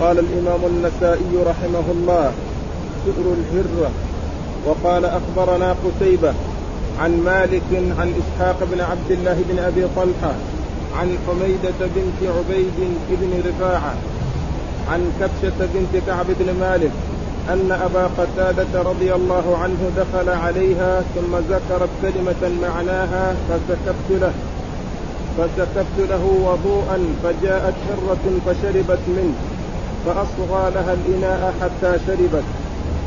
قال الإمام النسائي رحمه الله سؤر الهرة وقال أخبرنا قتيبة عن مالك عن إسحاق بن عبد الله بن أبي طلحة عن حميدة بنت عبيد بن رفاعة عن كبشة بنت كعب بن مالك أن أبا قتادة رضي الله عنه دخل عليها ثم ذكرت كلمة معناها فسكبت له فسكبت له وضوءا فجاءت حرة فشربت منه. فأصغى لها الإناء حتى شربت.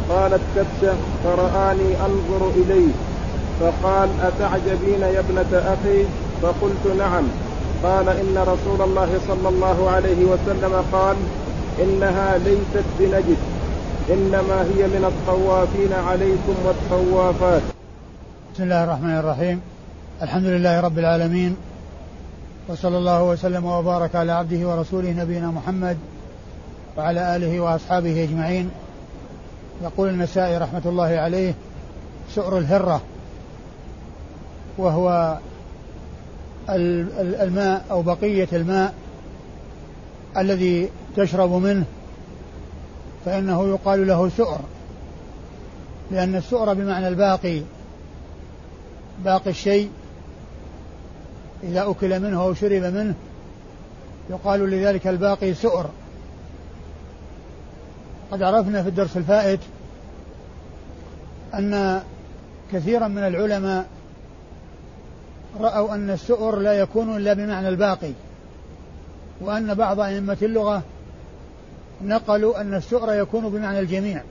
قالت كبشة فرآني أنظر إليه. فقال أتعجبين يا ابنة أخي؟ فقلت نعم. قال إن رسول الله صلى الله عليه وسلم قال إنها ليست بنجس إنما هي من الطوافين عليكم والطوافات. بسم الله الرحمن الرحيم. الحمد لله رب العالمين وصلى الله وسلم وبارك على عبده ورسوله نبينا محمد وعلى آله وأصحابه أجمعين. يقول النسائي رحمة الله عليه سؤر الهرة وهو الماء أو بقية الماء الذي تشرب منه فإنه يقال له سؤر لأن السؤر بمعنى الباقي باقي الشيء إذا أكل منه أو شرب منه يقال لذلك الباقي سؤر. قد عرفنا في الدرس الفائت أن كثيرا من العلماء رأوا أن السؤر لا يكون إلا بمعنى الباقي وأن بعض أئمة اللغة نقلوا أن السؤر يكون بمعنى الجميع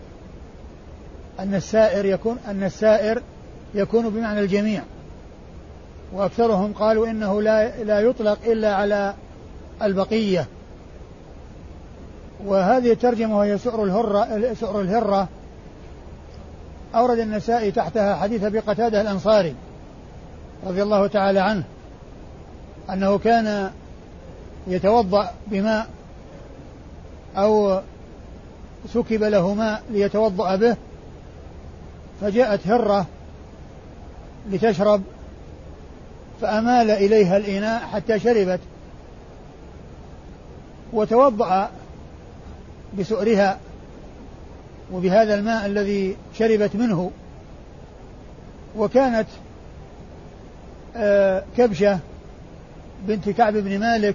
أن السائر يكون أن السائر يكون بمعنى الجميع وأكثرهم قالوا إنه لا لا يطلق إلا على البقية. وهذه الترجمة وهي سؤر الهرة سؤر الهرة. أورد النسائي تحتها حديث أبي قتادة الأنصاري رضي الله تعالى عنه أنه كان يتوضأ بماء أو سكب له ماء ليتوضأ به فجاءت هرة لتشرب فأمال إليها الإناء حتى شربت وتوضأ بسؤرها وبهذا الماء الذي شربت منه وكانت آه، كبشة بنت كعب بن مالك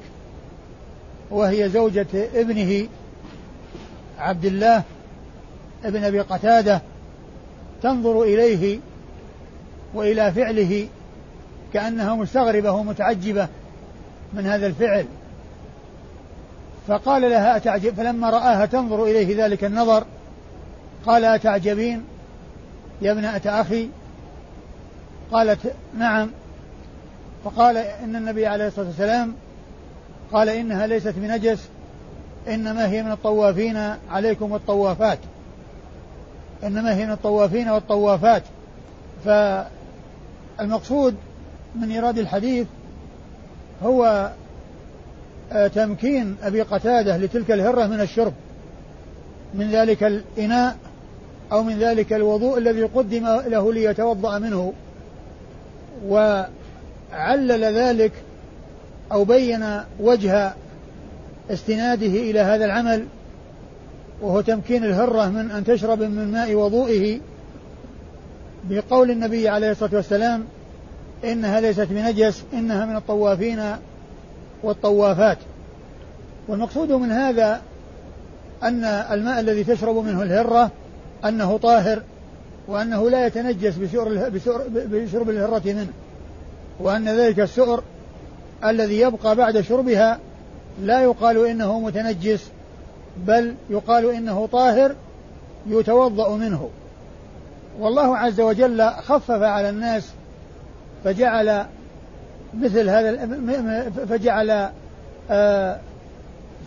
وهي زوجة ابنه عبد الله ابن أبي قتادة تنظر إليه وإلى فعله كأنها مستغربة ومتعجبة من هذا الفعل. فقال لها أتعجب فلما رآها تنظر إليه ذلك النظر قال أتعجبين؟ يا ابنة أخي؟ قالت نعم. فقال إن النبي عليه الصلاة والسلام قال إنها ليست بنجس إنما هي من الطوافين عليكم والطوافات. إنما هي من الطوافين والطوافات. فالمقصود من إيراد الحديث هو تمكين أبي قتادة لتلك الهرة من الشرب من ذلك الإناء أو من ذلك الوضوء الذي قدم له ليتوضأ منه وعلل ذلك أو بين وجه استناده إلى هذا العمل وهو تمكين الهرة من أن تشرب من ماء وضوئه بقول النبي عليه الصلاة والسلام إنها ليست بنجس إنها من الطوافين والطوافات. والمقصود من هذا أن الماء الذي تشرب منه الهرة أنه طاهر وأنه لا يتنجس بشرب الهرة منه وأن ذلك السؤر الذي يبقى بعد شربها لا يقال إنه متنجس بل يقال إنه طاهر يتوضأ منه. والله عز وجل خفف على الناس فجعل مثل هذا فجعل آه،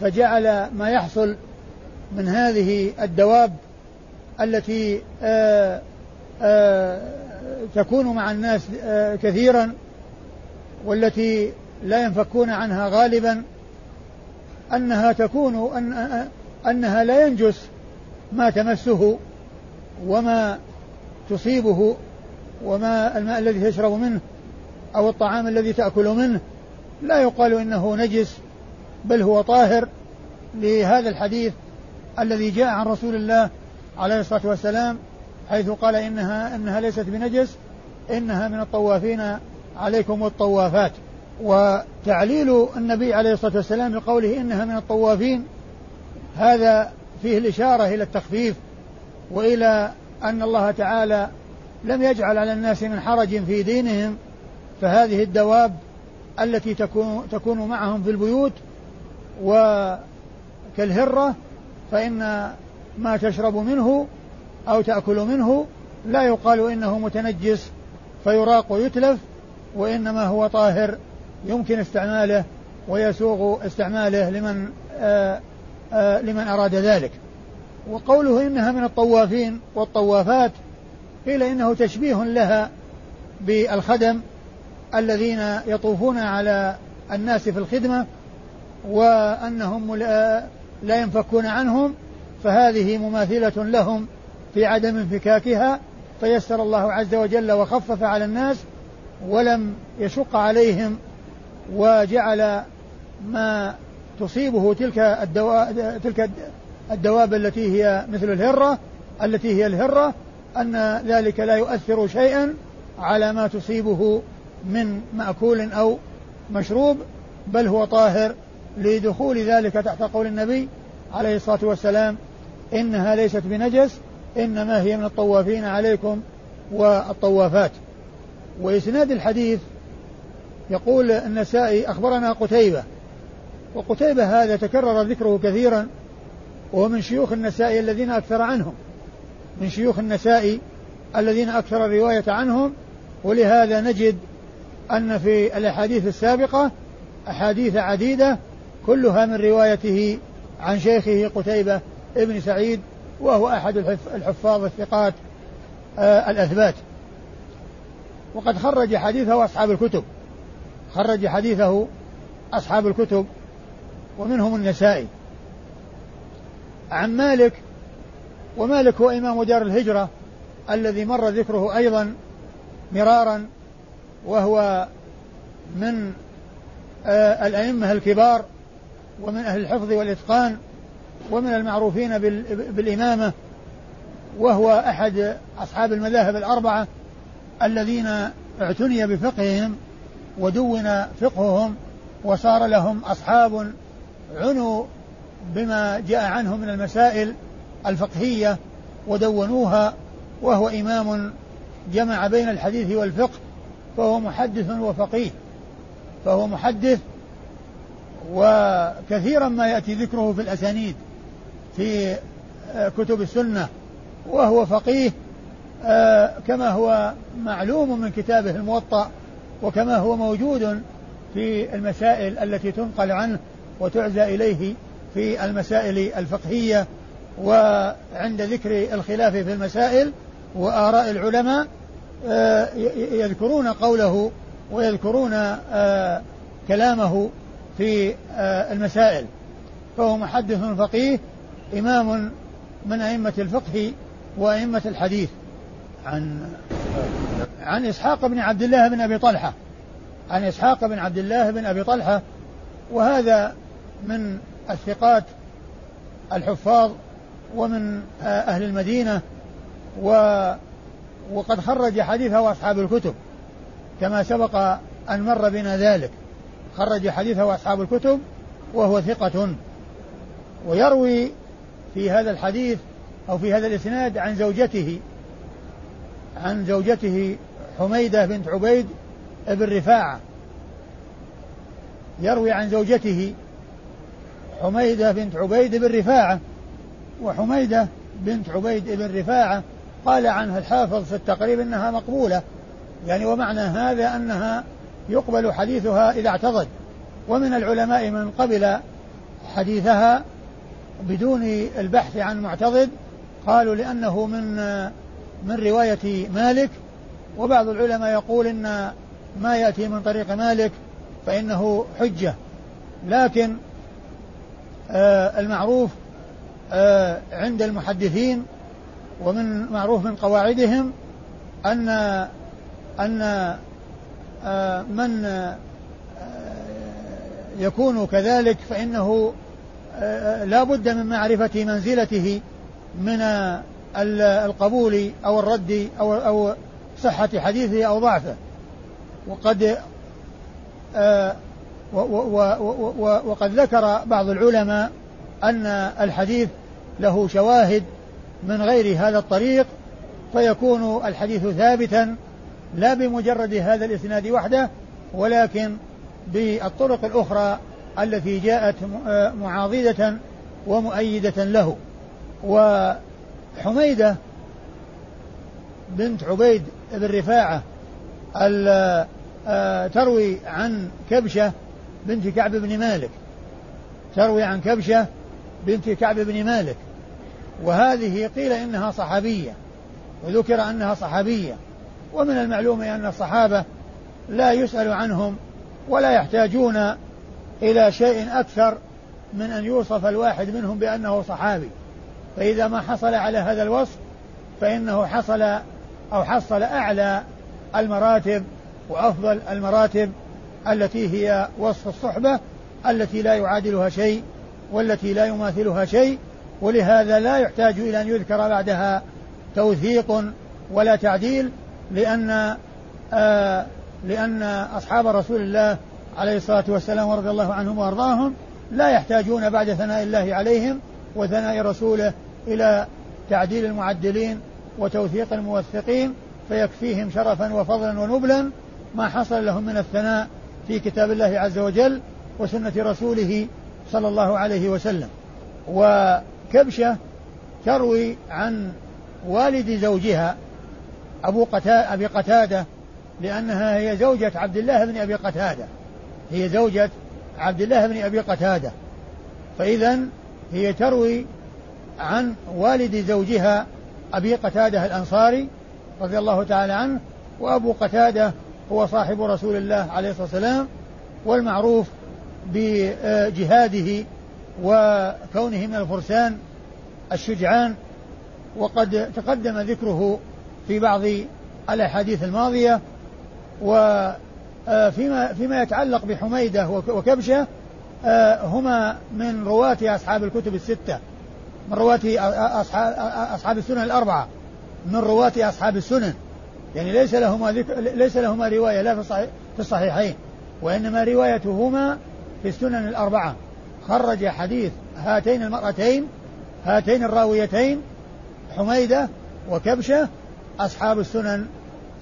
فجعل ما يحصل من هذه الدواب التي آه، آه، تكون مع الناس كثيرا والتي لا ينفكون عنها غالبا أنها تكون أن أنها لا ينجس ما تمسه وما تصيبه وما الماء الذي تشرب منه. أو الطعام الذي تأكل منه لا يقال إنه نجس بل هو طاهر. لهذا الحديث الذي جاء عن رسول الله عليه الصلاة والسلام حيث قال إنها إنها ليست بنجس إنها من الطوافين عليكم والطوافات. وتعليل النبي عليه الصلاة والسلام بقوله إنها من الطوافين هذا فيه الإشارة إلى التخفيف وإلى أن الله تعالى لم يجعل على الناس من حرج في دينهم فهذه الدواب التي تكون تكون معهم في البيوت وكالهرة فإن ما تشرب منه أو تأكل منه لا يقال إنه متنجس فيراق ويتلف وإنما هو طاهر يمكن استعماله ويسوغ استعماله لمن آآ آه، آآ آه، لمن أراد ذلك. وقوله إنها من الطوافين والطوافات قيل إنه تشبيه لها بالخدم الذين يطوفون على الناس في الخدمة وأنهم لا ينفكون عنهم فهذه مماثلة لهم في عدم انفكاكها فيسر الله عز وجل وخفف على الناس ولم يشق عليهم وجعل ما تصيبه تلك الدواب تلك الدواب التي هي مثل الهرة التي هي الهرة أن ذلك لا يؤثر شيئا على ما تصيبه من مأكول أو مشروب بل هو طاهر لدخول ذلك تحت قول النبي عليه الصلاة والسلام إنها ليست بنجس إنما هي من الطوافين عليكم والطوافات. وإسناد الحديث يقول النسائي أخبرنا قتيبة. وقتيبة هذا تكرر ذكره كثيرا وهو من شيوخ النسائي الذين أكثر عنهم. من شيوخ النسائي الذين أكثر الرواية عنهم ولهذا نجد أن في الأحاديث السابقة أحاديث عديدة كلها من روايته عن شيخه قتيبة ابن سعيد وهو أحد الحفاظ الثقات آه الأثبات. وقد خرج حديثه أصحاب الكتب. خرج حديثه أصحاب الكتب ومنهم النسائي. عن مالك ومالك هو إمام دار الهجرة الذي مر ذكره أيضا مرارا وهو من آه الأئمة الكبار ومن أهل الحفظ والإتقان ومن المعروفين بالإمامة وهو أحد أصحاب المذاهب الأربعة الذين اعتني بفقههم ودون فقههم وصار لهم أصحاب عنوا بما جاء عنه من المسائل الفقهية ودونوها وهو إمام جمع بين الحديث والفقه فهو محدث وفقيه. فهو محدث وكثيرا ما يأتي ذكره في الأسانيد في آه، كتب السنة. وهو فقيه آه، كما هو معلوم من كتابه الموطأ وكما هو موجود في المسائل التي تنقل عنه وتعزى إليه في المسائل الفقهية. وعند ذكر الخلاف في المسائل وآراء العلماء يذكرون قوله ويذكرون كلامه في المسائل. فهو محدث فقيه إمام من أئمة الفقه وأئمة الحديث. عن عن إسحاق بن عبد الله بن أبي طلحة. عن إسحاق بن عبد الله بن أبي طلحة. وهذا من الثقات الحفاظ ومن أهل المدينة. و وقد خرج حديثه أصحاب الكتب كما سبق أن مر بنا ذلك. خرج حديثه أصحاب الكتب وهو ثقة. ويروي في هذا الحديث أو في هذا الإسناد عن زوجته عن زوجته حميدة بنت عبيد بن رفاعة. يروي عن زوجته حميدة بنت عبيد بن رفاعة وحميدة بنت عبيد بن رفاعة قال عنها الحافظ في التقريب إنها مقبولة. يعني ومعنى هذا أنها يقبل حديثها إذا اعتضد. ومن العلماء من قبل حديثها بدون البحث عن معتضد قالوا لأنه من من رواية مالك. وبعض العلماء يقول إن ما يأتي من طريق مالك فإنه حجة. لكن آه المعروف آه عند المحدثين ومن معروف من قواعدهم أن أن آه من آه، يكون كذلك فإنه لا بد من معرفة منزلته من القبول أو الرد أو أو صحة حديثه أو ضعفه. وقد وقد ذكر بعض العلماء أن الحديث له شواهد من غير هذا الطريق فيكون الحديث ثابتا لا بمجرد هذا الإسناد وحده ولكن بالطرق الأخرى التي جاءت معاضدة ومؤيدة له. وحميدة بنت عبيد بن رفاعة آه، تروي عن كبشة بنت كعب بن مالك. تروي عن كبشة بنت كعب بن مالك. وهذه قيل إنها صحابية وذكر أنها صحابية ومن المعلوم أن الصحابة لا يسأل عنهم ولا يحتاجون إلى شيء أكثر من أن يوصف الواحد منهم بأنه صحابي. فإذا ما حصل على هذا الوصف فإنه حصل أو حصل أعلى المراتب وأفضل المراتب التي هي وصف الصحبة التي لا يعادلها شيء والتي لا يماثلها شيء ولهذا لا يحتاج إلى أن يذكر بعدها توثيق ولا تعديل لأن آه لأن أصحاب رسول الله عليه الصلاة والسلام ورضي الله عنهم وأرضاهم لا يحتاجون بعد ثناء الله عليهم وثناء رسوله إلى تعديل المعدلين وتوثيق الموثقين فيكفيهم شرفا وفضلا ونبلا ما حصل لهم من الثناء في كتاب الله عز وجل وسنة رسوله صلى الله عليه وسلم. وكبشة تروي عن والد زوجها أبو قتادة أبي قتادة لأنها هي زوجة عبد الله بن أبي قتادة. هي زوجة عبد الله بن أبي قتادة. فإذا هي تروي عن والد زوجها أبي قتادة الأنصاري رضي الله تعالى عنه وأبو قتادة هو صاحب رسول الله عليه الصلاة والسلام والمعروف بجهاده وكونه من الفرسان الشجعان وقد تقدم ذكره في بعض الأحاديث الماضية وفيما فيما يتعلق بحميدة وكبشة هما من رواة أصحاب الكتب الستة من رواة أصحاب, أصحاب السنن الأربعة من رواة أصحاب السنن يعني ليس لهما ذكر ليس لهما رواية لا في الصحيحين وإنما روايتهما في السنن الأربعة. خرج حديث هاتين المرأتين هاتين الراويتين حميدة وكبشة أصحاب السنن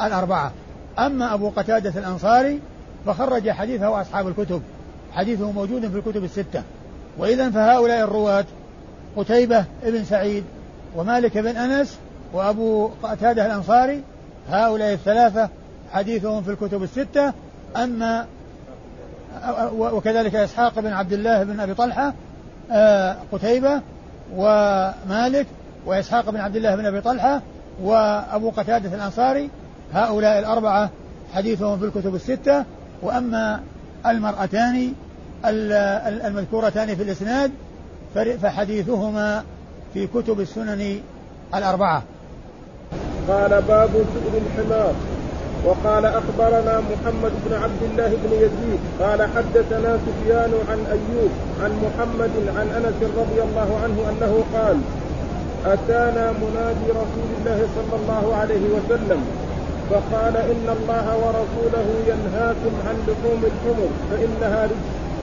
الأربعة. أما أبو قتادة الأنصاري فخرج حديثه أصحاب الكتب حديثه موجود في الكتب الستة. وإذا فهؤلاء الرواة قتيبة بن سعيد ومالك بن أنس وأبو قتادة الأنصاري هؤلاء الثلاثة حديثهم في الكتب الستة. أما وكذلك إسحاق بن عبد الله بن أبي طلحة آه، قتيبة ومالك وإسحاق بن عبد الله بن أبي طلحة وأبو قتادة الأنصاري هؤلاء الأربعة حديثهم في الكتب الستة. وأما المرأتان المذكورتان في الإسناد فحديثهما في كتب السنن الأربعة. قال باب سؤر الحمار. وقال أخبرنا محمد بن عبد الله بن يزيد قال حدثنا سفيان عن أيوب عن محمد عن أنس رضي الله عنه أنه قال أتانا منادي رسول الله صلى الله عليه وسلم فقال إن الله ورسوله ينهاكم عن لحوم الحمر فإنها رجس.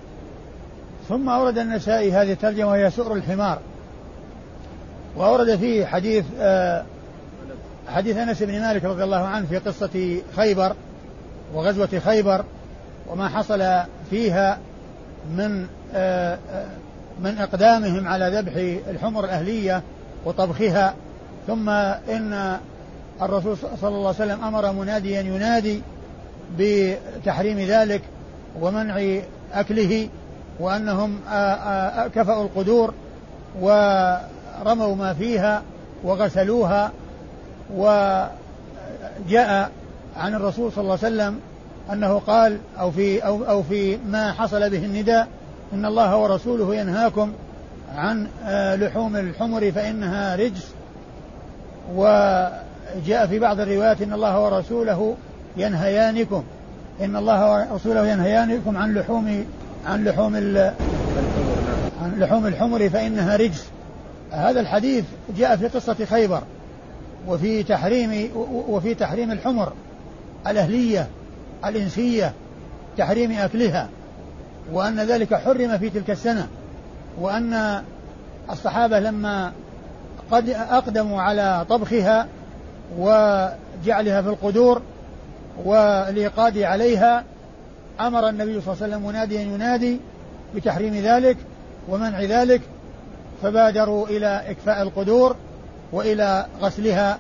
ثم أورد النسائي هذه الترجمة وهي سؤر الحمار. وأورد فيه حديث آه حديث أنس بن مالك رضي الله عنه في قصة خيبر وغزوة خيبر وما حصل فيها من آه، آه، من إقدامهم على ذبح الحمر الأهلية وطبخها. ثم إن الرسول صلى الله عليه وسلم أمر مناديا ينادي بتحريم ذلك ومنع أكله وأنهم آه، كفأوا القدور ورموا ما فيها وغسلوها وجاء عن الرسول صلى الله عليه وسلم أنه قال أو في أو, أو في ما حصل به النداء إن الله ورسوله ينهاكم عن آه، لحوم الحمر فإنها رجس. وجاء في بعض الروايات إن الله ورسوله ينهيانكم. إن الله ورسوله ينهيانكم عن لحوم عن لحوم عن لحوم الحمر فإنها رجس. هذا الحديث جاء في قصة خيبر. وفي تحريم وفي تحريم الحمر الأهلية الإنسية تحريم أكلها وأن ذلك حرم في تلك السنة وأن الصحابة لما قد أقدموا على طبخها وجعلها في القدور والإيقاد عليها أمر النبي صلى الله عليه وسلم مناديا ينادي بتحريم ذلك ومنع ذلك فبادروا إلى إكفاء القدور وإلى غسلها.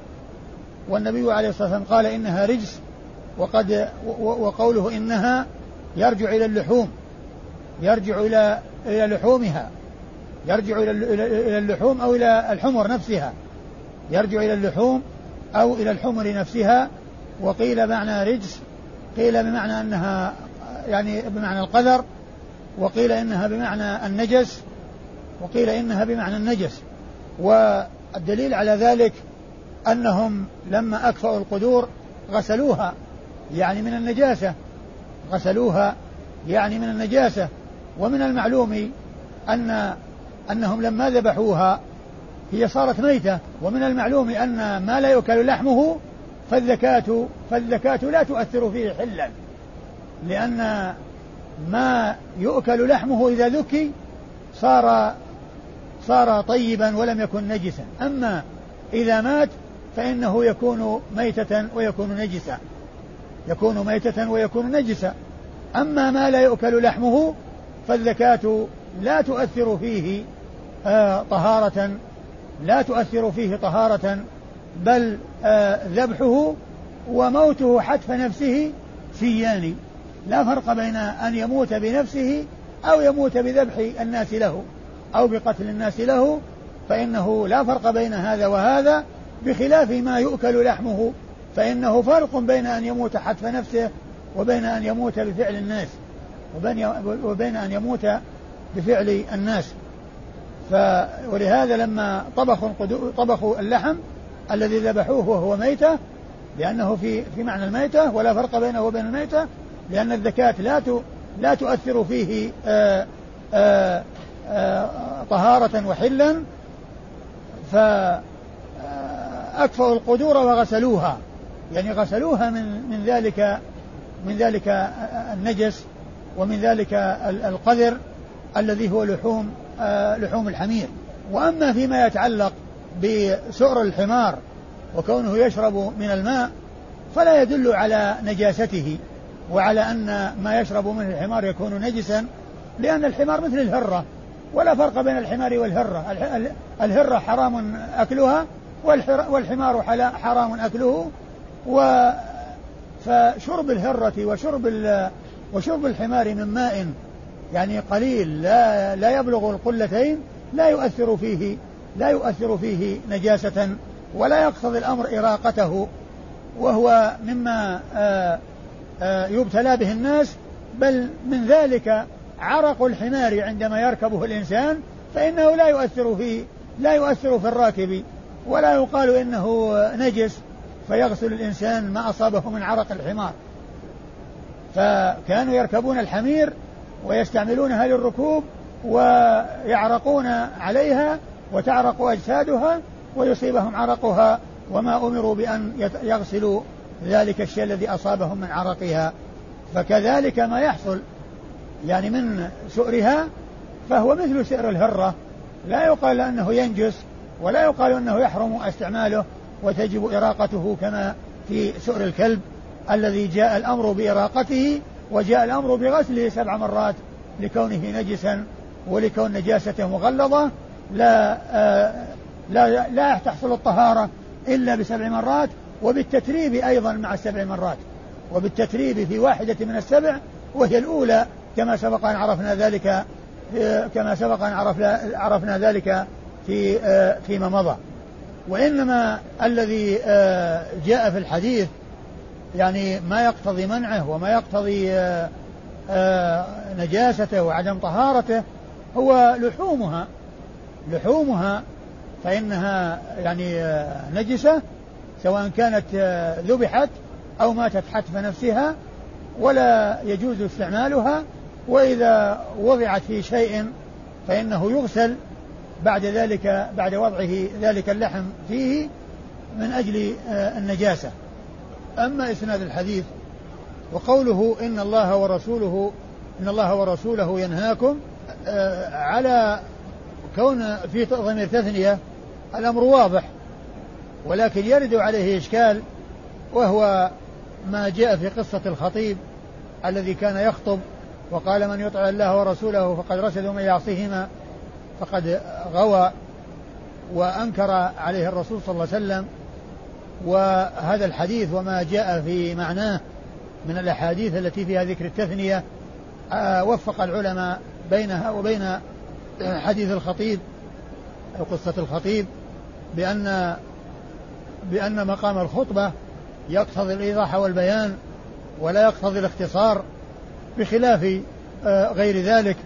والنبي عليه الصلاة والسلام قال إنها رجس وقد وقوله إنها يرجع إلى اللحوم يرجع إلى إلى لحومها يرجع إلى إلى اللحوم أو إلى الحمر نفسها يرجع إلى اللحوم أو إلى الحمر نفسها. وقيل معنى رجس قيل بمعنى أنها يعني بمعنى القذر وقيل إنها بمعنى النجس وقيل إنها بمعنى النجس. والدليل على ذلك أنهم لما أكفأوا القدور غسلوها يعني من النجاسة غسلوها يعني من النجاسة. ومن المعلوم أن أنهم لما ذبحوها هي صارت ميتة. ومن المعلوم أن ما لا يؤكل لحمه فالذكاة فالذكاة لا تؤثر فيه حلا. لأن ما يؤكل لحمه إذا ذكي صار صار طيبا ولم يكن نجسا. أما إذا مات فإنه يكون ميتة ويكون نجسا. يكون ميتة ويكون نجسا. أما ما لا يؤكل لحمه فالزكاة لا تؤثر فيه آه طهارة لا تؤثر فيه طهارة بل آه ذبحه وموته حتف نفسه سيان. لا فرق بين أن يموت بنفسه أو يموت بذبح الناس له. أو بقتل الناس له فإنه لا فرق بين هذا وهذا بخلاف ما يؤكل لحمه. فإنه فرق بين أن يموت حتف نفسه وبين أن يموت بفعل الناس وبين, وبين أن يموت بفعل الناس. ف ولهذا لما طبخوا طبخوا اللحم الذي ذبحوه وهو ميتة لأنه في في معنى الميتة ولا فرق بينه وبين الميتة لأن الذكاة لا لا تؤثر فيه آآ آآ آآ طهارة وحلا فأكفأوا القدور وغسلوها. يعني غسلوها من من ذلك من ذلك النجس ومن ذلك القذر الذي هو لحوم لحوم الحمير. وأما فيما يتعلق بسؤر الحمار وكونه يشرب من الماء فلا يدل على نجاسته وعلى أن ما يشرب منه الحمار يكون نجسا لأن الحمار مثل الهرة. ولا فرق بين الحمار والهرة. الهرة حرام أكلها والحمار حرام أكله. و فشرب الهرة وشرب وشرب الحمار من ماء يعني قليل لا لا يبلغ القلتين لا يؤثر فيه لا يؤثر فيه نجاسة ولا يقتضي الأمر إراقته. وهو مما آآ آآ يبتلى به الناس بل من ذلك عرق الحمار عندما يركبه الإنسان فإنه لا يؤثر فيه لا يؤثر في الراكب ولا يقال إنه نجس فيغسل الإنسان ما أصابه من عرق الحمار. فكانوا يركبون الحمير ويستعملونها للركوب ويعرقون عليها وتعرق أجسادها ويصيبهم عرقها وما أمروا بأن يغسلوا ذلك الشيء الذي أصابهم من عرقها. فكذلك ما يحصل يعني من سؤرها فهو مثل سئر الهرة. لا يقال أنه ينجس ولا يقال أنه يحرم استعماله وتجب إراقته كما في سؤر الكلب الذي جاء الأمر بإراقته وجاء الأمر بغسله سبع مرات لكونه نجسا ولكون نجاسته مغلظة. لا آه لا لا تحصل الطهارة إلا بسبع مرات وبالتتريب أيضا مع السبع مرات. وبالتتريب في واحدة من السبع وهي الأولى كما سبق أن عرفنا ذلك كما سبق أن عرفنا, ذلك في آه، فيما مضى. وإنما الذي آه، جاء في الحديث يعني ما يقتضي منعه وما يقتضي آه، نجاسته وعدم طهارته هو لحومها. لحومها فإنها يعني نجسة سواء كانت ذبحت أو ماتت حتف نفسها ولا يجوز استعمالها وإذا وضعت في شيء فإنه يغسل بعد ذلك بعد وضعه ذلك اللحم فيه من أجل آه، النجاسة. أما إسناد الحديث وقوله إن الله ورسوله إن الله ورسوله ينهاكم آه، على كون في ضمير تثنية الأمر واضح ولكن يرد عليه إشكال وهو ما جاء في قصة الخطيب الذي كان يخطب وقال من يطع الله ورسوله فقد رشد ومن يعصيهما فقد غوى وأنكر عليه الرسول صلى الله عليه وسلم وهذا الحديث وما جاء في معناه من الأحاديث التي فيها ذكر التثنية آه، وفق العلماء بينها وبين حديث الخطيب أو قصة الخطيب بأن بأن مقام الخطبة يقتضي الإيضاح والبيان ولا يقتضي الاختصار بخلاف آه، غير ذلك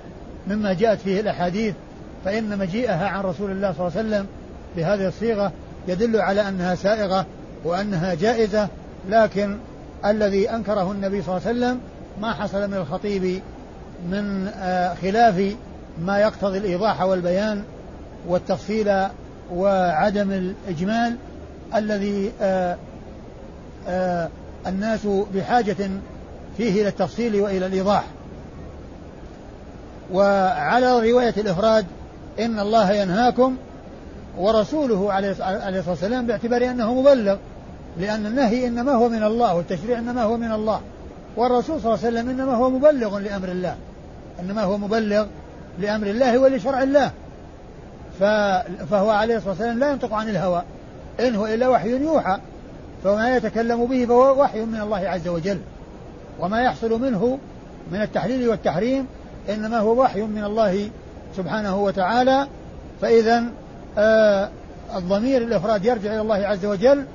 مما جاءت فيه الأحاديث فإن مجيئها عن رسول الله صلى الله عليه وسلم بهذه الصيغة يدل على أنها سائغة وأنها جائزة لكن الذي أنكره النبي صلى الله عليه وسلم ما حصل من الخطيب من آه، خلاف ما يقتضي الإيضاح والبيان والتفصيل وعدم الإجمال الذي آه، الناس بحاجة فيه إلى التفصيل وإلى الإيضاح. وعلى رواية الإفراد إن الله ينهاكم ورسوله عليه الصلاة والسلام باعتبار أنه مبلغ لأن النهي إنما هو من الله والتشريع إنما هو من الله والرسول صلى الله عليه وسلم إنما هو مبلغ لأمر الله إنما هو مبلغ لأمر الله ولشرع الله. فهو عليه الصلاة والسلام لا ينطق عن الهوى. إن هو إلا وحي يوحى فما يتكلم به فهو وحي من الله عز وجل. وما يحصل منه من التحليل والتحريم إنما هو وحي من الله سبحانه وتعالى. فإذا آه الضمير الإفراد يرجع إلى الله عز وجل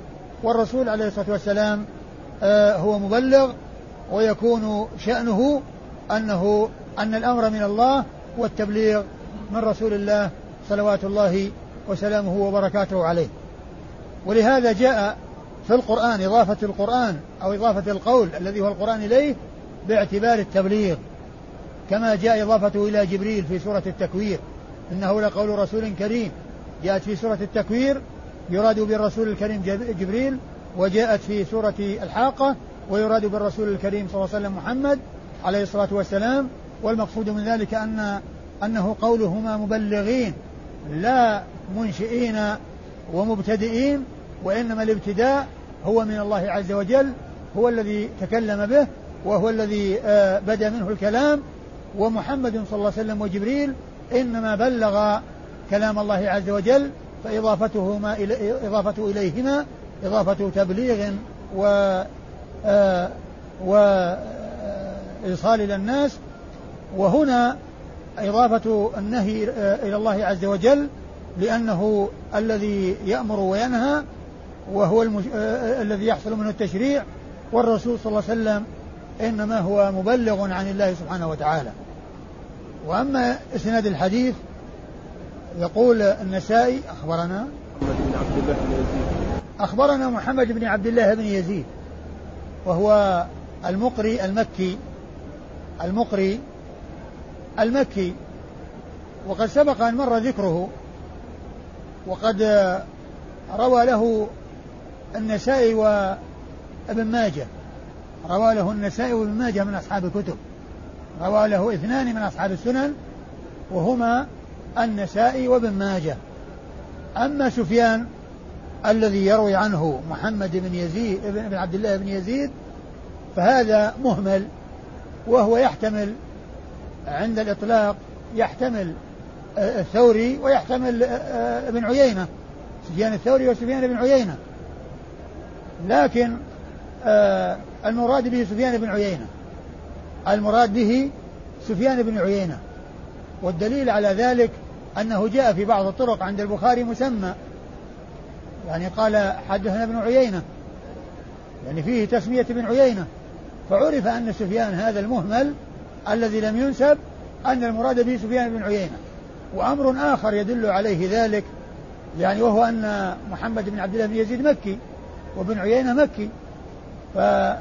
والرسول عليه الصلاة والسلام آه هو مبلغ ويكون شأنه أنه أن الأمر من الله والتبليغ من رسول الله صلوات الله وسلامه وبركاته عليه. ولهذا جاء في القرآن إضافة القرآن أو إضافة القول الذي هو القرآن إليه باعتبار التبليغ كما جاء إضافته إلى جبريل في سورة التكوير إنه لقول رسول كريم جاءت في سورة التكوير يراد بالرسول الكريم جبريل وجاءت في سورة الحاقة ويراد بالرسول الكريم صلى الله عليه وسلم محمد عليه الصلاة والسلام والمقصود من ذلك أن أنه قولهما مبلغين لا منشئين ومبتدئين وإنما الابتداء هو من الله عز وجل هو الذي تكلم به وهو الذي آه، بدا منه الكلام. ومحمد صلى الله عليه وسلم وجبريل إنما بلغ كلام الله عز وجل فإضافتهما إلى إضافته إليهما إضافة تبليغ و آه، وإيصال إلى الناس. وهنا إضافة النهي آه، إلى الله عز وجل لأنه الذي يأمر وينهى وهو المش... آه، الذي يحصل منه التشريع والرسول صلى الله عليه وسلم إنما هو مبلغ عن الله سبحانه وتعالى. وأما إسناد الحديث يقول النسائي أخبرنا محمد بن عبد الله بن يزيد. أخبرنا محمد بن عبد الله بن يزيد وهو المقري المكي المقري المكي. وقد سبق أن مر ذكره وقد روى له النسائي وابن ماجه. روى له النسائي وابن ماجه من أصحاب الكتب. روى له اثنان من أصحاب السنن وهما النسائي وابن ماجه. أما سفيان الذي يروي عنه محمد بن يزيد بن عبد الله بن يزيد فهذا مهمل وهو يحتمل عند الإطلاق يحتمل آه، الثوري ويحتمل آه، آه، ابن عيينة. سفيان الثوري وسفيان بن عيينة. لكن المراد به سفيان بن عيينة. المراد به سفيان بن عيينة. والدليل على ذلك أنه جاء في بعض الطرق عند البخاري مسمى. يعني قال حدثنا ابن عيينة. يعني فيه تسمية ابن عيينة. فعرف أن سفيان هذا المهمل الذي لم ينسب أن المراد به سفيان بن عيينة. وأمر آخر يدل عليه ذلك يعني وهو أن محمد بن عبد الله بن يزيد مكي. وابن عيينة مكي. فمحمد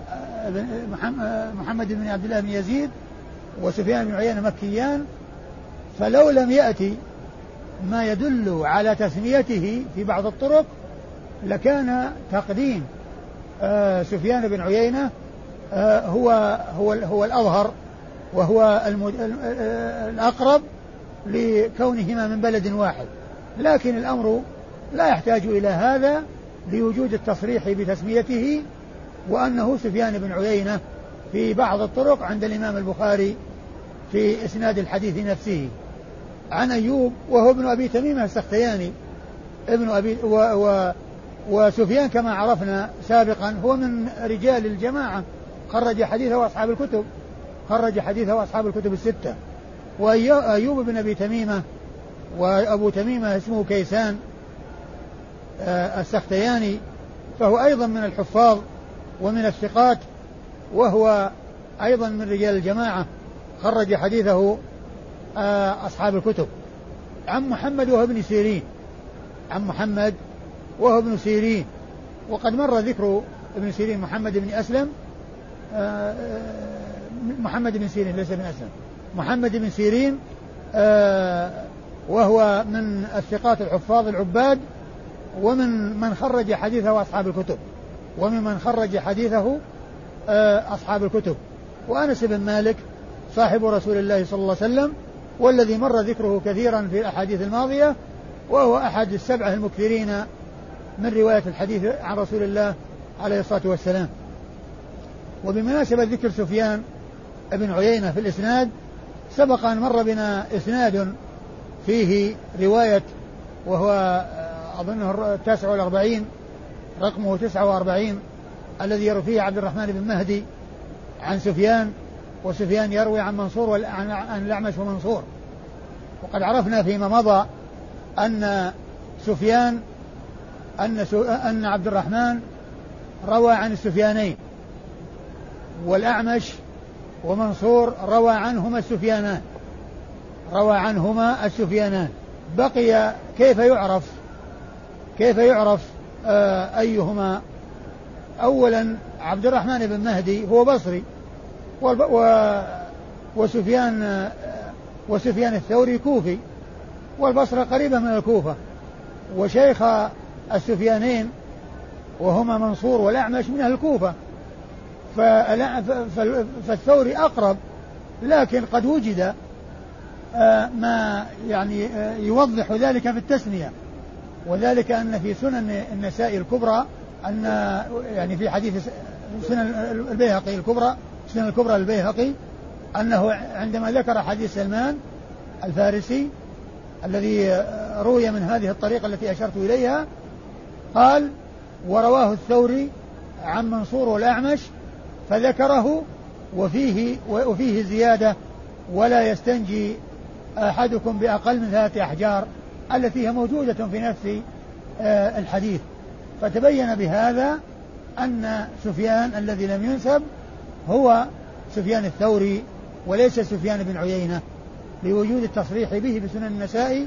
بن عبد الله بن يزيد وسفيان بن عيينة مكيان. فلو لم يأتي ما يدل على تسميته في بعض الطرق لكان تقديم آه سفيان بن عيينة آه هو هو هو الأظهر وهو الأقرب لكونهما من بلد واحد. لكن الأمر لا يحتاج إلى هذا لوجود التصريح بتسميته وأنه سفيان بن عيينة في بعض الطرق عند الإمام البخاري في إسناد الحديث نفسه. عن أيوب وهو ابن أبي تميمة السختياني. ابن أبي و و وسفيان كما عرفنا سابقا هو من رجال الجماعة. خرج حديثه أصحاب الكتب. خرج حديثه أصحاب الكتب الستة. وأيوب بن أبي تميمة وأبو تميمة اسمه كيسان. السختياني فهو أيضا من الحفاظ ومن الثقات وهو أيضا من رجال الجماعة. خرج حديثه آه، أصحاب الكتب. عن محمد وهو ابن سيرين. عن محمد وهو ابن سيرين. وقد مر ذكر ابن سيرين محمد بن أسلم. آه، محمد بن سيرين ليس بن أسلم. محمد بن سيرين وهو من الثقات الحفاظ العباد ومن من خرج حديثه أصحاب الكتب وممن خرج حديثه آه، أصحاب الكتب. وأنس بن مالك صاحب رسول الله صلى الله عليه وسلم والذي مر ذكره كثيرا في الأحاديث الماضية وهو أحد السبعة المكثرين من رواية الحديث عن رسول الله عليه الصلاة والسلام. وبمناسبة ذكر سفيان بن عيينة في الإسناد سبق أن مر بنا إسناد فيه رواية وهو أظنه التاسع والأربعين رقمه تسعة وأربعين الذي يروي فيه عبد الرحمن بن مهدي عن سفيان وسفيان يروي عن منصور عن الأعمش ومنصور. وقد عرفنا فيما مضى أن سفيان أن أن عبد الرحمن روى عن السفيانين والأعمش ومنصور روى عنهما السفيانان روى عنهما السفيانان. بقي كيف يعرف؟ كيف يعرف آه أيهما؟ أولا عبد الرحمن بن مهدي هو بصري وسفيان آه وسفيان الثوري كوفي والبصرة قريبة من الكوفة وشيخ السفيانين وهما منصور والأعمش من أهل الكوفة فالثوري أقرب لكن قد وجد آه، ما يعني يوضح ذلك في التسمية. وذلك أن في سنن النساء الكبرى أن يعني في حديث سنن البيهقي الكبرى سنن الكبرى للبيهقي أنه عندما ذكر حديث سلمان الفارسي الذي روي من هذه الطريقة التي أشرت إليها قال ورواه الثوري عن منصور والأعمش فذكره وفيه وفيه زيادة ولا يستنجي أحدكم بأقل من ثلاثة أحجار. التي هي موجودة في نفس آه، الحديث. فتبين بهذا أن سفيان الذي لم ينسب هو سفيان الثوري وليس سفيان بن عيينة لوجود التصريح به في سنن النسائي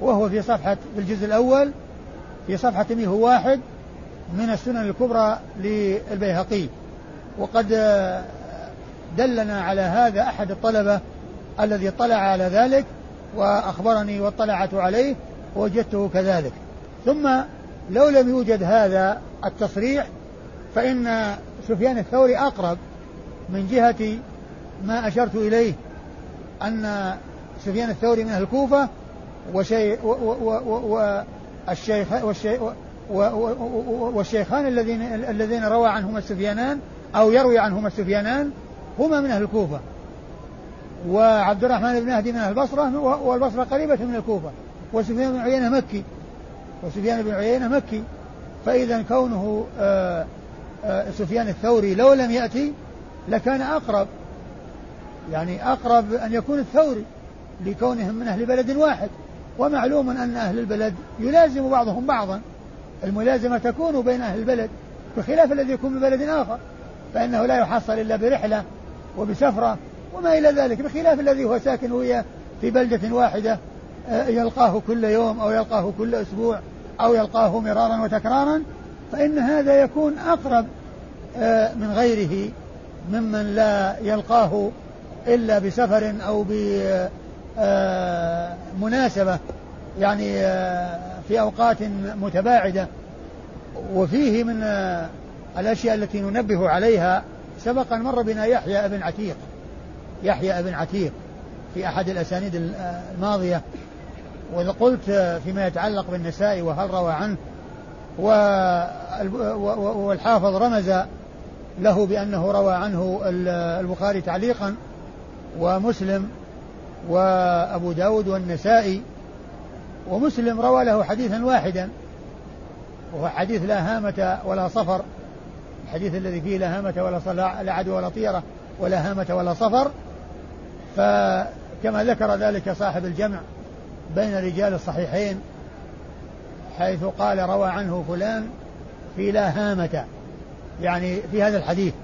وهو في صفحة في الجزء الأول في صفحة 101 من السنن الكبرى للبيهقي. وقد آه، دلنا على هذا أحد الطلبة الذي اطلع على ذلك وأخبرني واطلعت عليه وجدته كذلك ثم لو لم يوجد هذا التصريح فإن سفيان الثوري أقرب من جهة ما أشرت إليه أن سفيان الثوري من أهل الكوفة وشي والشيخ والشيخان الذين الذين روى عنهما السفيانان أو يروي عنهما السفيانان هما من أهل الكوفة وعبد الرحمن بن مهدي من أهل البصرة والبصرة قريبة من الكوفة وسفيان بن عيينة مكي. وسفيان بن عيينة مكي. فإذا كونه آه، آه، سفيان الثوري لو لم يأتي لكان أقرب. يعني أقرب أن يكون الثوري لكونهم من أهل بلد واحد. ومعلوم أن أهل البلد يلازم بعضهم بعضا. الملازمة تكون بين أهل البلد بخلاف الذي يكون ببلد آخر. فإنه لا يحصل إلا برحلة وبسفرة وما إلى ذلك بخلاف الذي هو ساكن ويا في بلدة واحدة آه، يلقاه كل يوم أو يلقاه كل أسبوع أو يلقاه مرارا وتكرارا فإن هذا يكون أقرب آه، من غيره ممن لا يلقاه إلا بسفر أو آه، مناسبة يعني آه، في أوقات متباعدة. وفيه من آه، الأشياء التي ننبه عليها سبق أن مر بنا يحيى بن عتيق. يحيى بن عتيق في أحد الأسانيد الماضية. وإذا قلت فيما يتعلق بالنساء وهل روى عنه والحافظ رمز له بأنه روى عنه البخاري تعليقا ومسلم وأبو داود والنسائي ومسلم روى له حديثا واحدا وهو حديث لا هامة ولا صفر. الحديث الذي فيه لا هامة ولا لا عدوى ولا طيرة ولا هامة ولا صفر. فكما ذكر ذلك صاحب الجمع بين رجال الصحيحين حيث قال روى عنه فلان في لا هامة. يعني في هذا الحديث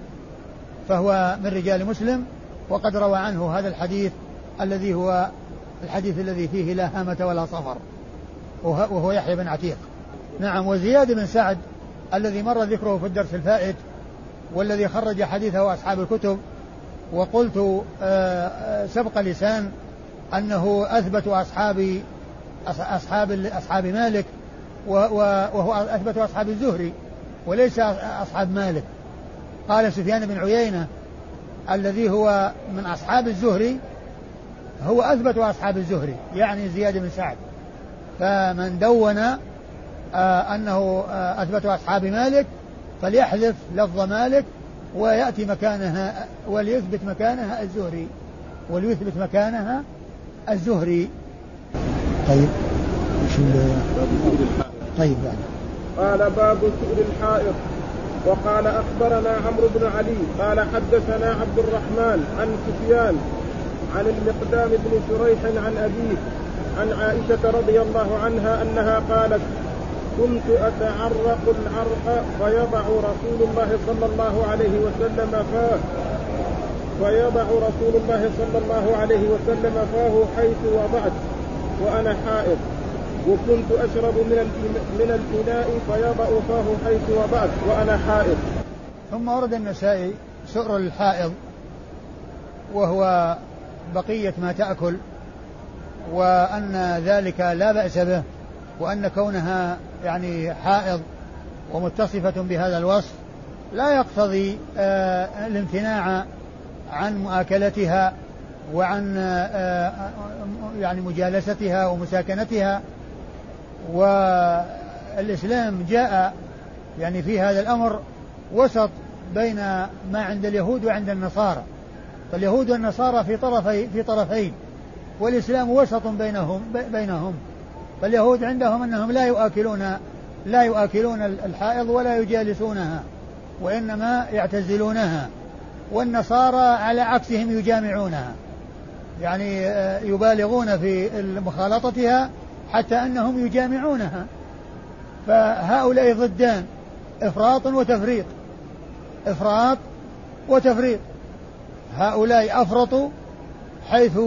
فهو من رجال مسلم وقد روى عنه هذا الحديث الذي هو الحديث الذي فيه لا هامة ولا صفر وهو يحيى بن عتيق. نعم وزياد بن سعد الذي مر ذكره في الدرس الفائت والذي خرج حديثه أصحاب الكتب وقلت آه، آه، سبق لسان أنه أثبت أصحاب أصحاب أصحاب مالك وهو أثبت أصحاب الزهري وليس أصحاب مالك. قال سفيان بن عيينة الذي هو من أصحاب الزهري هو أثبت أصحاب الزهري يعني زياد بن سعد. فمن دون آه أنه أثبت أصحاب مالك فليحذف لفظ مالك ويأتي مكانها وليثبت مكانها الزهري. وليثبت مكانها الزهري. طيب طيب يعني. قال باب سؤر الحائط. وقال أخبرنا عمرو بن علي قال حدثنا عبد الرحمن عن سفيان عن المقدام بن شريح عن أبيه عن عائشة رضي الله عنها أنها قالت كنت أتعرق العرق فيضع رسول الله صلى الله عليه وسلم فاه. فيضع رسول الله صلى الله عليه وسلم فاه حيث وضعت وأنا حائض. وكنت أشرب من من الإناء فيضع فاه حيث وضعت وأنا حائض. ثم ورد النسائي سؤر الحائض وهو بقية ما تأكل وأن ذلك لا بأس به. وأن كونها يعني حائض ومتصفة بهذا الوصف لا يقتضي آه الامتناع عن مؤاكلتها وعن آه يعني مجالستها ومساكنتها. والإسلام جاء يعني في هذا الأمر وسط بين ما عند اليهود وعند النصارى. فاليهود والنصارى في طرفي في طرفين والإسلام وسط بينهم بينهم. فاليهود عندهم أنهم لا يؤكلون لا يؤكلون الحائض ولا يجالسونها وإنما يعتزلونها والنصارى على عكسهم يجامعونها. يعني آه، يبالغون في مخالطتها حتى أنهم يجامعونها. فهؤلاء ضدان إفراط وتفريط. إفراط وتفريط. هؤلاء أفرطوا حيث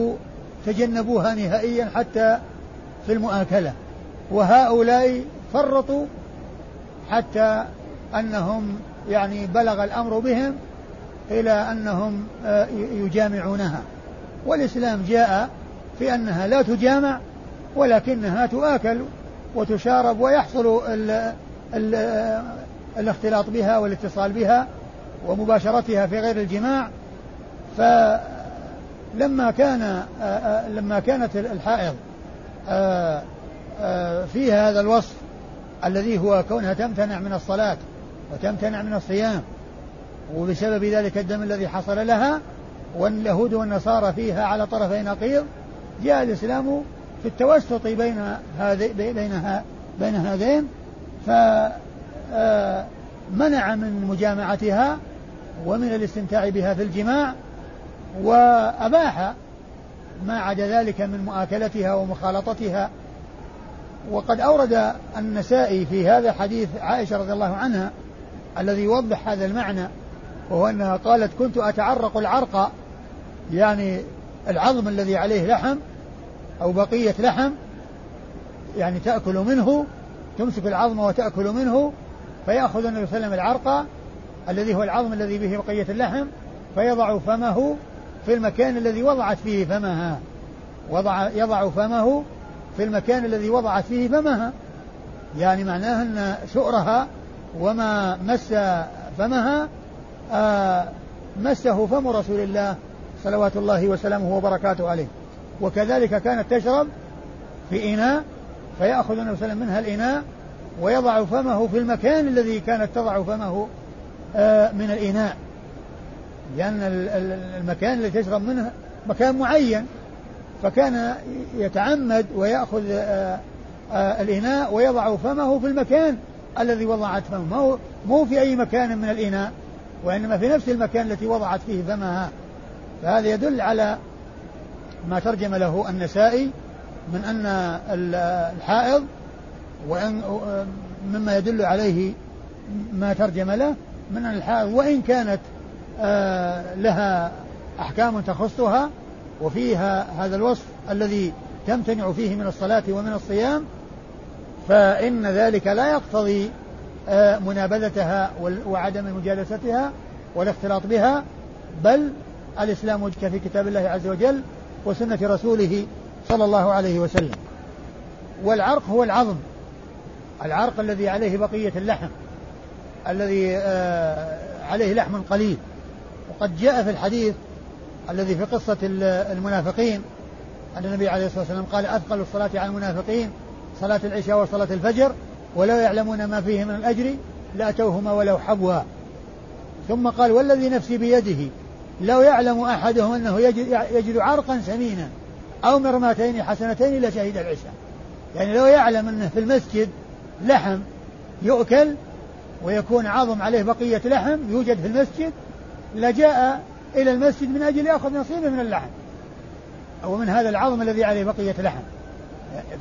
تجنبوها نهائيا حتى في المؤاكلة وهؤلاء فرطوا حتى أنهم يعني بلغ الأمر بهم إلى أنهم آه، يجامعونها. والإسلام جاء في أنها لا تجامع ولكنها تؤكل وتشارب ويحصل ال ال الاختلاط بها والاتصال بها ومباشرتها في غير الجماع. فلما كان لما كانت الحائض فيها هذا الوصف الذي هو كونها تمتنع من الصلاة وتمتنع من الصيام وبسبب ذلك الدم الذي حصل لها واليهود والنصارى فيها على طرفي نقيض جاء الإسلام في التوسط بين هذه بينها بين هذين فمنع آه، من مجامعتها ومن الاستمتاع بها في الجماع وأباح ما عدا ذلك من مؤاكلتها ومخالطتها. وقد أورد النسائي في هذا حديث عائشة رضي الله عنها الذي يوضح هذا المعنى وهو أنها قالت كنت أتعرق العرق يعني العظم الذي عليه لحم أو بقية لحم يعني تأكل منه تمسك العظم وتأكل منه فيأخذ النبي صلى الله عليه وسلم العرق الذي هو العظم الذي به بقية اللحم فيضع فمه في المكان الذي وضعت فيه فمها. وضع يضع فمه في المكان الذي وضعت فيه فمها. يعني معناه أن سؤرها وما مس فمها آه مسه فم رسول الله صلوات الله وسلامه وبركاته عليه. وكذلك كانت تشرب في إناء فيأخذ النبي صلى الله عليه وسلم منها الإناء ويضع فمه في المكان الذي كانت تضع فمه آه من الإناء. لأن المكان الذي تشرب منه مكان معين فكان يتعمد ويأخذ آه، آه، الإناء ويضع فمه في المكان الذي وضعت فمه. مو في أي مكان من الإناء وإنما في نفس المكان التي وضعت فيه فمها. فهذا يدل على ما ترجم له النسائي من أن الحائض وإن مما يدل عليه ما ترجم له من أن الحائض وإن كانت لها أحكام تخصها وفيها هذا الوصف الذي تمتنع فيه من الصلاة ومن الصيام فإن ذلك لا يقتضي آه، منابذتها وعدم مجالستها والاختلاط بها بل الإسلام في كتاب الله عز وجل وسنة رسوله صلى الله عليه وسلم. والعرق هو العظم. العرق الذي عليه بقية اللحم الذي آه، عليه لحم قليل. وقد جاء في الحديث الذي في قصة المنافقين أن النبي عليه الصلاة والسلام قال أثقل الصلاة على المنافقين صلاة العشاء وصلاة الفجر ولو يعلمون ما فيه من الأجر لأتوهما ولو حبوا. ثم قال والذي نفسي بيده لو يعلم أحدهم أنه يجد, عرقا سمينا أو مرماتين حسنتين لشهد العشاء. يعني لو يعلم أنه في المسجد لحم يؤكل ويكون عظم عليه بقية لحم يوجد في المسجد لجاء إلى المسجد من أجل يأخذ نصيبه من اللحم. أو من هذا العظم الذي عليه بقية لحم.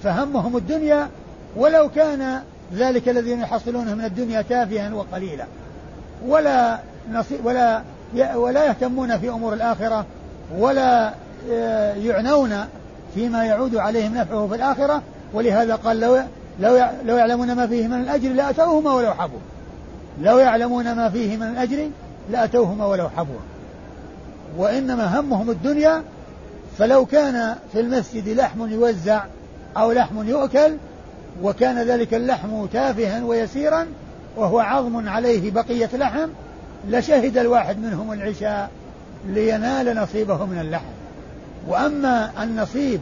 فهمهم الدنيا ولو كان ذلك الذي يحصلونه من الدنيا تافها وقليلا. ولا نصيب ولا ولا يهتمون في أمور الآخرة ولا آه، يعنون فيما يعود عليهم نفعه في الآخرة. ولهذا قال لو لو لو يعلمون ما فيه من الأجر لأتوهما ولو حبوا. لو يعلمون ما فيه من الأجر لأتوهما ولو حبوا وإنما همهم الدنيا فلو كان في المسجد لحم يوزع أو لحم يؤكل وكان ذلك اللحم تافها ويسيرا وهو عظم عليه بقية لحم لشهد الواحد منهم العشاء لينال نصيبه من اللحم. وأما النصيب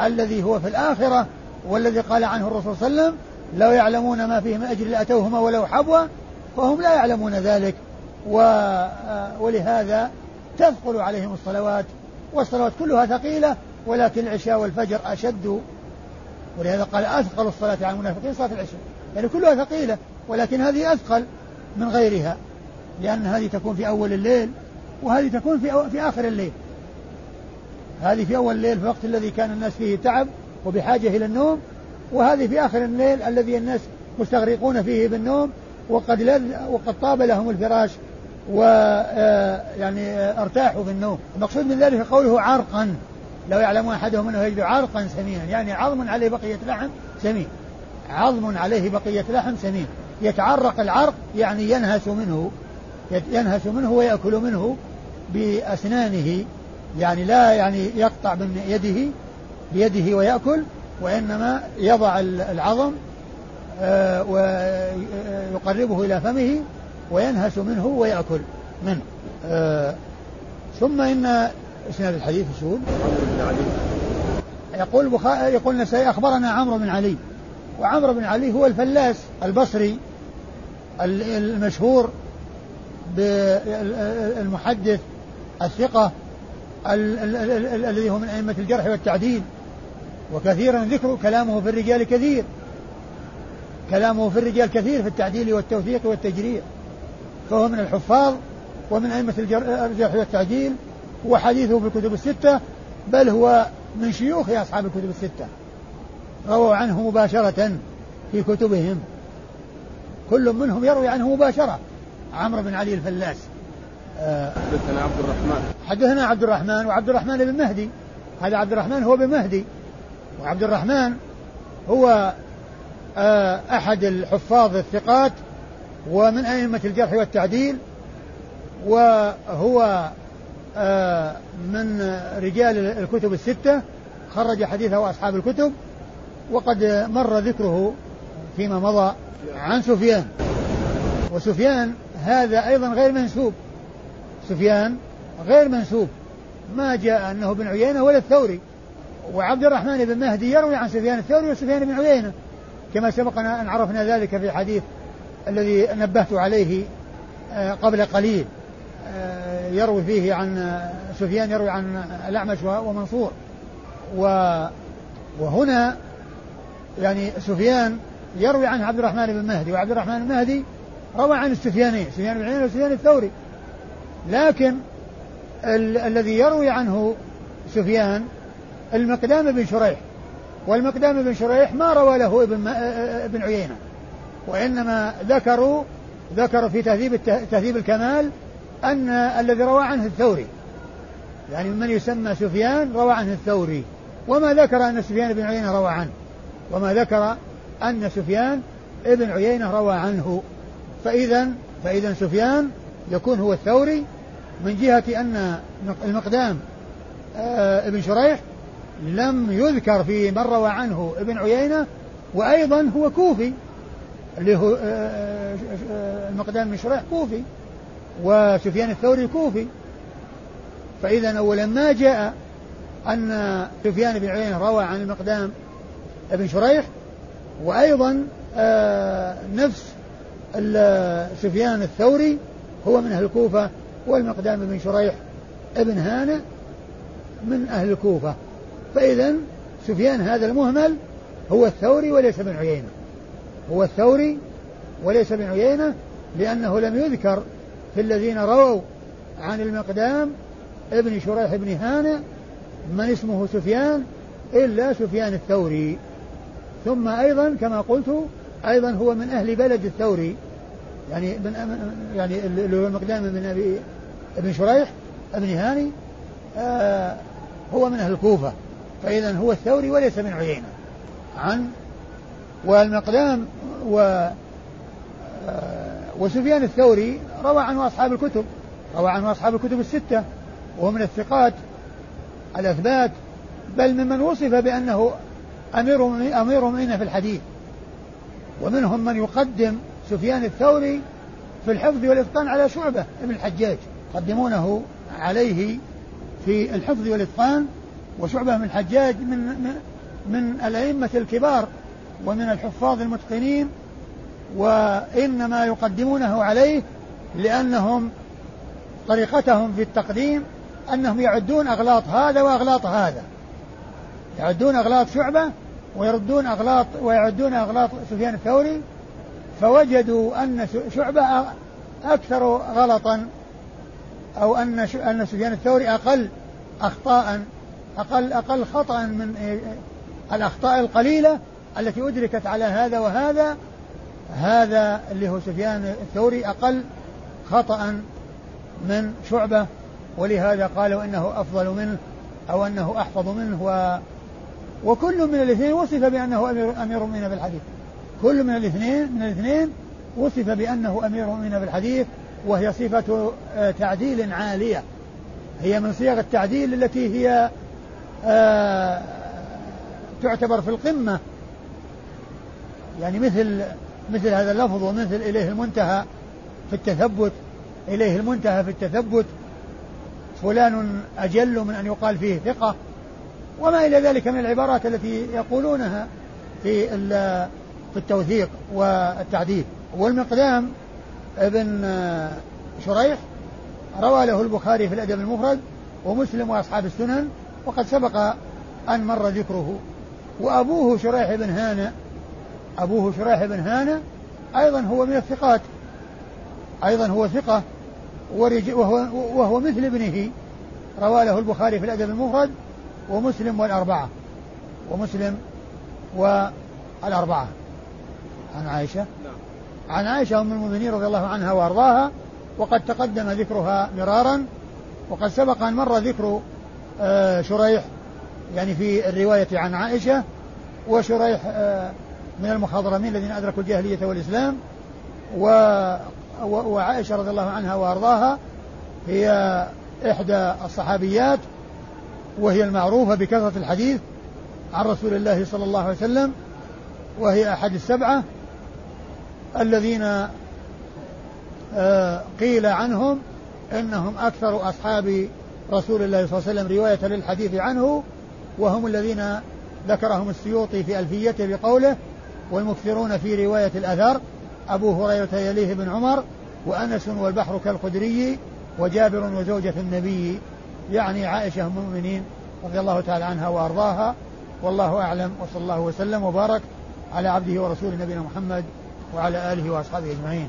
الذي هو في الآخرة والذي قال عنه الرسول صلى الله عليه وسلم لو يعلمون ما فيه من أجل لأتوهما ولو حبوا فهم لا يعلمون ذلك. ولهذا تثقل عليهم الصلوات والصلوات كلها ثقيلة ولكن العشاء والفجر أشد. ولهذا قال أثقل الصلاة على المنافقين صلاة العشاء. يعني كلها ثقيلة ولكن هذه أثقل من غيرها لأن هذه تكون في أول الليل وهذه تكون في, في آخر الليل. هذه في أول الليل في الوقت الذي كان الناس فيه تعب وبحاجة إلى النوم وهذه في آخر الليل الذي الناس مستغرقون فيه بالنوم وقد لذ وقد طاب لهم الفراش و آه، يعني آه، ارتاحوا في النوم. المقصود من ذلك قوله عرقا. لو يعلم أحدهم أنه يجد عرقا سمينا يعني عظم عليه بقية لحم سمين. عظم عليه بقية لحم سمين. يتعرق العرق يعني ينهس منه ينهش منه ويأكل منه بأسنانه يعني لا يعني يقطع من يده بيده ويأكل وإنما يضع العظم ويقربه إلى فمه وينهش منه ويأكل منه. آه، ثم إن إسناد الحديث شهود. يقول بخاري يقول النسائي أخبرنا عمرو بن علي. وعمرو بن علي هو الفلاس البصري المشهور بالمحدث الثقة الذي هو من أئمة الجرح والتعديل. وكثيرا ذكر كلامه في الرجال كثير. كلامه في الرجال كثير في التعديل والتوثيق والتجريع فهو من الحفاظ ومن أئمة الجرح والتعديل وحديثه في الكتب الستة بل هو من شيوخ أصحاب الكتب الستة. رووا عنه مباشرة في كتبهم. كل منهم يروي عنه مباشرة. عمرو بن علي الفلاس. حدثنا عبد الرحمن. حدثنا عبد الرحمن وعبد الرحمن بن مهدي. هذا عبد الرحمن هو بن مهدي. وعبد الرحمن هو آه، أحد الحفاظ الثقات ومن أئمة الجرح والتعديل وهو آه، من رجال الكتب الستة خرج حديثه أصحاب الكتب وقد مر ذكره فيما مضى عن سفيان. وسفيان هذا أيضا غير منسوب. سفيان غير منسوب. ما جاء أنه بن عيينة ولا الثوري. وعبد الرحمن بن مهدي يروي عن سفيان الثوري وسفيان بن عيينة. كما سبقنا أن عرفنا ذلك في الحديث الذي نبهت عليه آه، قبل قليل آه، يروي فيه عن سفيان يروي عن الأعمش ومنصور. وهنا يعني سفيان يروي عن عبد الرحمن بن مهدي وعبد الرحمن بن مهدي روى عن السفيانين سفيان بن عيينة وسفيان الثوري. لكن ال- الذي يروي عنه سفيان المقدام بن شريح. والمقدام بن شريح ما روى له ابن ابن عيينة. وإنما ذكروا ذكروا في تهذيب تهذيب الكمال أن الذي روى عنه الثوري. يعني من يسمى سفيان روى عنه الثوري. وما ذكر أن سفيان بن عيينة روى عنه. وما ذكر أن سفيان ابن عيينة روى عنه. فإذا فإذا سفيان يكون هو الثوري من جهة أن المقدام آه، ابن شريح لم يذكر في من روى عنه ابن عيينة وأيضا هو كوفي اللي هو آه، آه، المقدام بن شريح كوفي وسفيان الثوري كوفي. فإذا أولا ما جاء أن سفيان بن عيينة روى عن المقدام ابن شريح وأيضا نفس سفيان الثوري هو من أهل الكوفة والمقدام بن شريح ابن هانئ من أهل الكوفة. فإذا سفيان هذا المهمل هو الثوري وليس بن عيينة. هو الثوري وليس بن عيينة لأنه لم يذكر في الذين رووا عن المقدام ابن شريح بن هانئ من اسمه سفيان إلا سفيان الثوري. ثم أيضا كما قلت أيضا هو من أهل بلد الثوري. يعني من يعني اللي هو المقدام من أبي ابن شريح ابن هاني آه هو من أهل الكوفة. فإذا هو الثوري وليس من عيينة. عن والمقدام و آه وسفيان الثوري روى عنه أصحاب الكتب روى عنه أصحاب الكتب الستة وهو من الثقات الأثبات بل ممن وصف بأنه أمير أمير مؤمنين في الحديث. ومنهم من يقدم سفيان الثوري في الحفظ والإتقان على شعبة ابن الحجاج يقدمونه عليه في الحفظ والإتقان. وشعبة بن الحجاج من من, من الأئمة الكبار ومن الحفاظ المتقنين وإنما يقدمونه عليه لأنهم طريقتهم في التقديم أنهم يعدون أغلاط هذا وأغلاط هذا. يعدون أغلاط شعبة ويردون أغلاط ويعدون أغلاط سفيان الثوري فوجدوا أن شعبة أكثر غلطا أو أن أن سفيان الثوري أقل أخطاء أقل أقل خطأ من الأخطاء القليلة التي أدركت على هذا وهذا هذا اللي هو سفيان الثوري أقل خطأ من شعبة ولهذا قالوا إنه أفضل منه أو أنه أحفظ منه و وكل من الاثنين وصف بأنه أمير أمير مؤمنين بالحديث. كل من الاثنين من الاثنين وصف بأنه أمير مؤمنين بالحديث وهي صفة آه، تعديل عالية. هي من صيغ التعديل التي هي آه، تعتبر في القمة. يعني مثل مثل هذا اللفظ ومثل إليه المنتهى في التثبت إليه المنتهى في التثبت. فلان أجل من أن يقال فيه ثقة وما إلى ذلك من العبارات التي يقولونها في في التوثيق والتعديل والمقدام ابن شريح روى له البخاري في الأدب المفرد ومسلم وأصحاب السنن. وقد سبق أن مر ذكره. وأبوه شريح بن هانة أبوه شريح بن هانة أيضا هو من الثقات أيضا هو ثقة وهو, وهو مثل ابنه. روى له البخاري في الأدب المفرد ومسلم والأربعة ومسلم والأربعة. عن عائشة؟ نعم. عن عائشة أم المؤمنين رضي الله عنها وأرضاها وقد تقدم ذكرها مرارا وقد سبق أن مر ذكر شريح يعني في الرواية عن عائشة وشريح آه، من المخضرمين الذين أدركوا الجاهلية والإسلام وعائشة رضي الله عنها وأرضاها هي إحدى الصحابيات وهي المعروفة بكثرة الحديث عن رسول الله صلى الله عليه وسلم وهي أحد السبعة الذين آه، قيل عنهم إنهم أكثر أصحاب رسول الله صلى الله عليه وسلم رواية للحديث عنه وهم الذين ذكرهم السيوطي في ألفيته بقوله والمكثرون في رواية الاثر أبو هريرة يليه بن عمر وأنس والبحر كالخدري وجابر وزوجة النبي. يعني عائشة أم المؤمنين رضي الله تعالى عنها وأرضاها. والله أعلم وصلى الله وسلم وبارك على عبده ورسوله نبينا محمد وعلى آله وأصحابه أجمعين.